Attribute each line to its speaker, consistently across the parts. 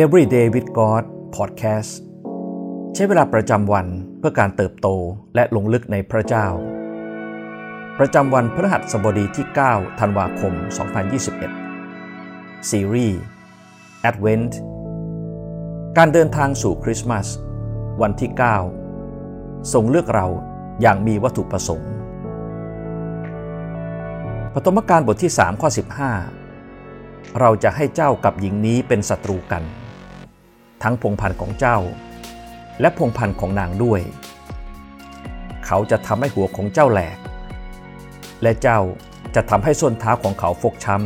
Speaker 1: Everyday with God Podcast ใช้เวลาประจำวันเพื่อการเติบโตและลงลึกในพระเจ้า ประจำวันพฤหัสบดีที่ 9 ธันวาคม 2021 ซีรีส์ Advent การเดินทางสู่คริสต์มาส วันที่ 9 ทรงเลือกเราอย่างมีวัตถุประสงค์ปฐมกาลบทที่ 3 ข้อ 15 เราจะให้เจ้ากับหญิงนี้เป็นศัตรูกัน ทั้งพงพันธ์ของเจ้า และพงพันธ์ของนางด้วย เขาจะทำให้หัวของเจ้าแหลก และเจ้าจะทำให้ส้นเท้าของเขาฟกช้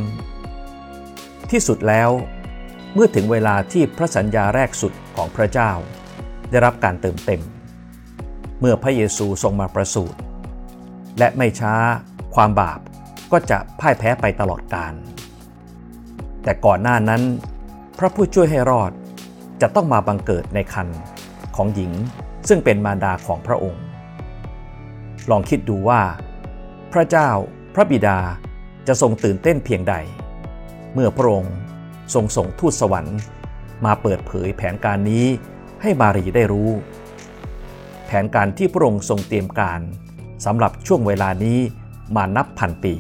Speaker 1: ำที่สุดแล้ว เมื่อถึงเวลาที่พระสัญญาแรกสุดของพระเจ้า ได้รับการเติมเต็ม เมื่อพระเยซูทรงมาประสูติและไม่ช้าความบาปก็จะพ่ายแพ้ไปตลอดกาลแต่ก่อนหน้านั้น พระผู้ช่วยให้รอด จะต้องมาบังเกิดในคันของหญิงซึ่งเป็นมารดาของพระองค์ ลองคิดดูว่า พระเจ้าพระบิดาจะทรงตื่นเต้นเพียงใด เมื่อพระองค์ทรงส่งทูตสวรรค์ มาเปิดเผยแผนการนี้ให้มารีได้รู้ แผนการที่พระองค์ทรงเตรียมการสำหรับช่วงเวลานี้มานับพันปี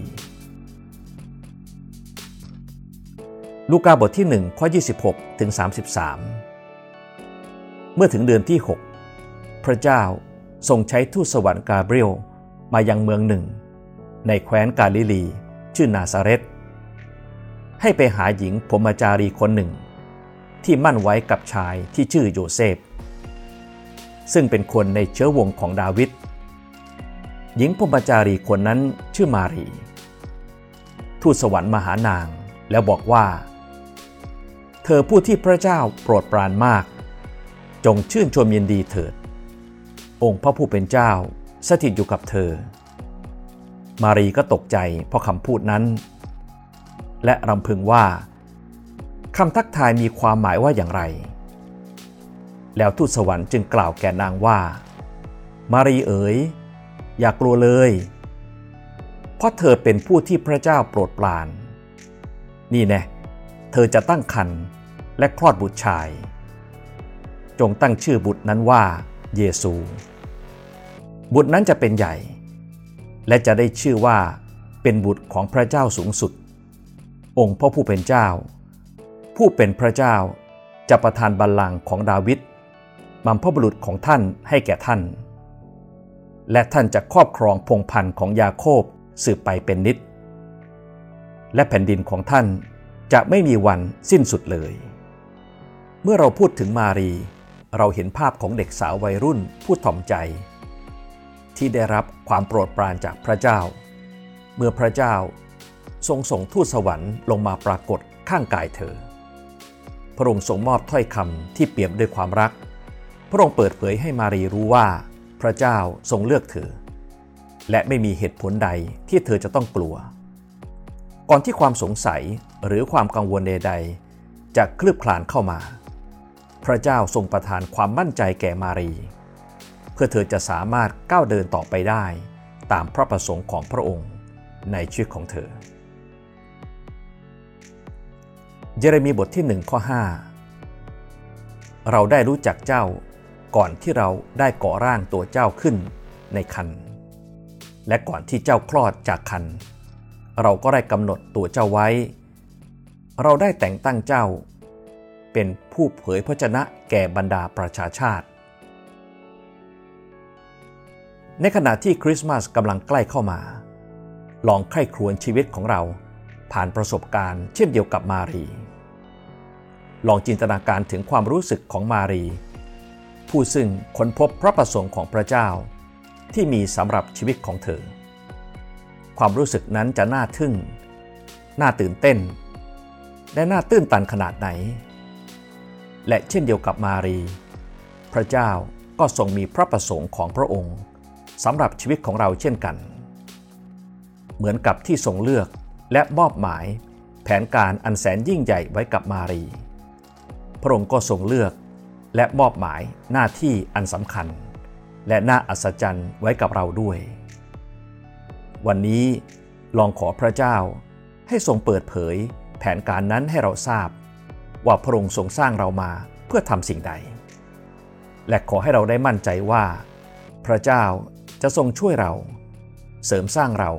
Speaker 1: ลูกาบทที่1ข้อ26ถึง33 เมื่อถึงเดือนที่ 6 พระเจ้าทรงใช้ทูตสวรรค์กาเบรียลมายังเมืองหนึ่ง ในแคว้นกาลิลี ชื่อนาซาเรตให้ไปหาหญิงพมจารีคนหนึ่ง ที่มั่นไว้กับชายที่ชื่อโยเซฟ ซึ่งเป็นคนในเชื้อวงศ์ของดาวิดหญิงพรหมจารีคนนั้นชื่อมารีย์ ทูตสวรรค์มาหานางแล้วบอกว่า เธอผู้ที่พระเจ้าโปรดปรานมาก จงชื่นชมยินดีเถิด องค์พระผู้เป็นเจ้า สถิตอยู่กับเธอ มารีย์ก็ตกใจเพราะคำพูดนั้น และรำพึงว่าคำทักทายมีความหมายว่าอย่างไร แล้วทูตสวรรค์จึงกล่าวแก่นางว่า มารีเอ๋ย อย่ากกลัวเลย เพราะเธอเป็นผู้ที่พระเจ้าโปรดปราน นี่แน่เธอจะตั้งครรภ์และคลอดบุตรชาย จงตั้งชื่อบุตรนั้นว่าเยซู บุตรนั้นจะเป็นใหญ่ และจะได้ชื่อว่าเป็นบุตรของพระเจ้าสูงสุด องค์พระผู้เป็นเจ้า ผู้เป็นพระเจ้าจะประทานบัลลังก์ของดาวิดบัมพบุรุษของท่านให้แก่ท่าน และท่านจะครอบครองพงพันธ์ของยาโคบสืบไปเป็นนิด และแผ่นดินของท่านจะไม่มีวันสิ้นสุดเลย เมื่อเราพูดถึงมารี เราเห็นภาพของเด็กสาววัยรุ่นผู้ถ่อมใจ ที่ได้รับความโปรดปรานจากพระเจ้า เมื่อพระเจ้าทรงส่งทูตสวรรค์ลงมาปรากฏข้างกายเธอ พระองค์ทรงมอบถ้อยคำที่เปี่ยมด้วยความรัก พระองค์เปิดเผยให้มารีรู้ว่าพระเจ้าทรงเลือกเธอ และไม่มีเหตุผลใดที่เธอจะต้องกลัว ก่อนที่ความสงสัยหรือความกังวลใดๆจะคลืบคลานเข้ามา พระเจ้าทรงประทานความมั่นใจแก่มารี เพื่อเธอจะสามารถก้าวเดินต่อไปได้ ตามพระประสงค์ของพระองค์ในชีวิตของเธอ เยเรมีบทที่1ข้อ5 เราได้รู้จักเจ้าก่อนที่เราได้ก่อร่างตัวเจ้าขึ้นในคัน และก่อนที่เจ้าคลอดจากคัน เราก็ได้กำหนดตัวเจ้าไว้ เราได้แต่งตั้งเจ้า เป็นผู้เผยพระชนะแก่บรรดาประชาชาติ ในขณะที่คริสต์มาสกำลังใกล้เข้ามา ลองใคร่ครวญชีวิตของเราผ่านประสบการณ์เช่นเดียวกับมารี ลองจินตนาการถึงความรู้สึกของมารี ผู้ซึ่งค้นพบพระประสงค์ของพระเจ้า ที่มีสำหรับชีวิตของเธอ ความรู้สึกนั้นจะน่าทึ่ง น่าตื่นเต้น และน่าตื้นตันขนาดไหน และเช่นเดียวกับมารี พระเจ้าก็ทรงมีพระประสงค์ของพระองค์สำหรับชีวิตของเราเช่นกัน เหมือนกับที่ทรงเลือกและมอบหมายแผนการอันแสนยิ่งใหญ่ไว้กับมารี พระองค์ก็ทรงเลือกและมอบหมายหน้าที่อันสำคัญ และน่าอัศจรรย์ไว้กับเราด้วย วันนี้ลองขอพระเจ้าให้ทรงเปิดเผยแผนการนั้นให้เราทราบ ว่าพระองค์ทรงสร้างเรามาเพื่อทำสิ่งใด และขอให้เราได้มั่นใจว่า พระเจ้าจะทรงช่วยเรา เสริมสร้างเรา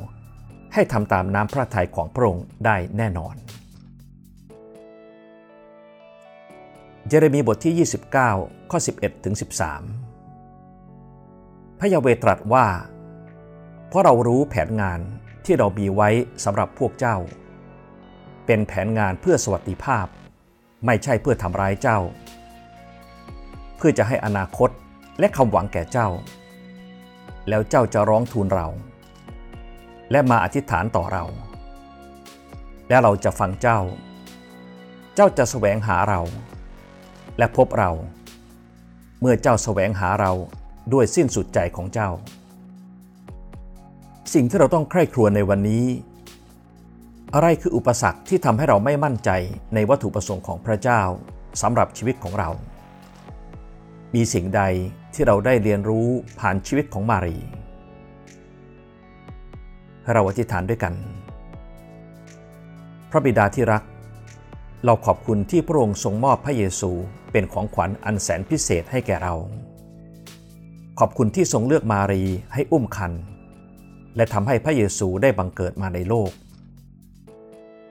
Speaker 1: ให้ทำตามน้ำพระทัยของพระองค์ได้แน่นอน เยเรมีบทที่ 29 ข้อ 11ถึง13 พระยาเวตรัสว่า เพราะเรารู้แผนงานที่เรามีไว้สำหรับพวกเจ้า เป็นแผนงานเพื่อสวัสดิภาพ ไม่ใช่เพื่อทำร้ายเจ้า เพื่อจะให้อนาคตและคำหวังแก่เจ้า แล้วเจ้าจะร้องทูลเรา และมาอธิษฐานต่อเรา และเราจะฟังเจ้า เจ้าจะแสวงหาเรา และพบเรา เมื่อเจ้าแสวงหาเราด้วยสิ้นสุดใจของเจ้า สิ่งที่เราต้องใคร่ครวญในวันนี้ อะไรคืออุปสรรคที่ทำให้เราไม่มั่นใจในวัตถุประสงค์ของพระเจ้าสำหรับชีวิตของเรา มีสิ่งใดที่เราได้เรียนรู้ผ่านชีวิตของมารี ให้เราอธิษฐานด้วยกัน พระบิดาที่รัก เราขอบคุณที่พระองค์ทรงมอบพระเยซูเป็นของขวัญอันแสนพิเศษให้แก่เรา ขอบคุณที่ทรงเลือกมารีให้อุ้มคัน และทำให้พระเยซูได้บังเกิดมาในโลก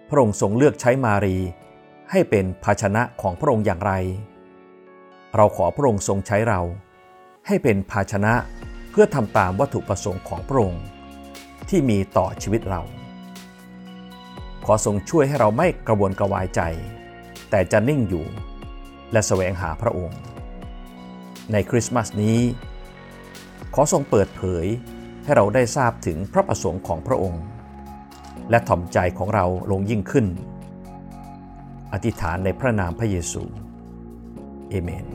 Speaker 1: พระองค์ทรงเลือกใช้มารี ให้เป็นภาชนะของพระองค์อย่างไร เราขอพระองค์ทรงใช้เรา ให้เป็นภาชนะเพื่อทำตามวัตถุประสงค์ของพระองค์ ที่มีต่อชีวิตเรา ขอทรงช่วยให้เราไม่กระวนกระวายใจ แต่จะนิ่งอยู่ และแสวงหาพระองค์ ในคริสต์มาสนี้ ขอทรงเปิดเผยให้เราได้ทราบถึงพระประสงค์ของพระองค์ และถ่อมใจของเราลงยิ่งขึ้น อธิษฐานในพระนามพระเยซู เอเมน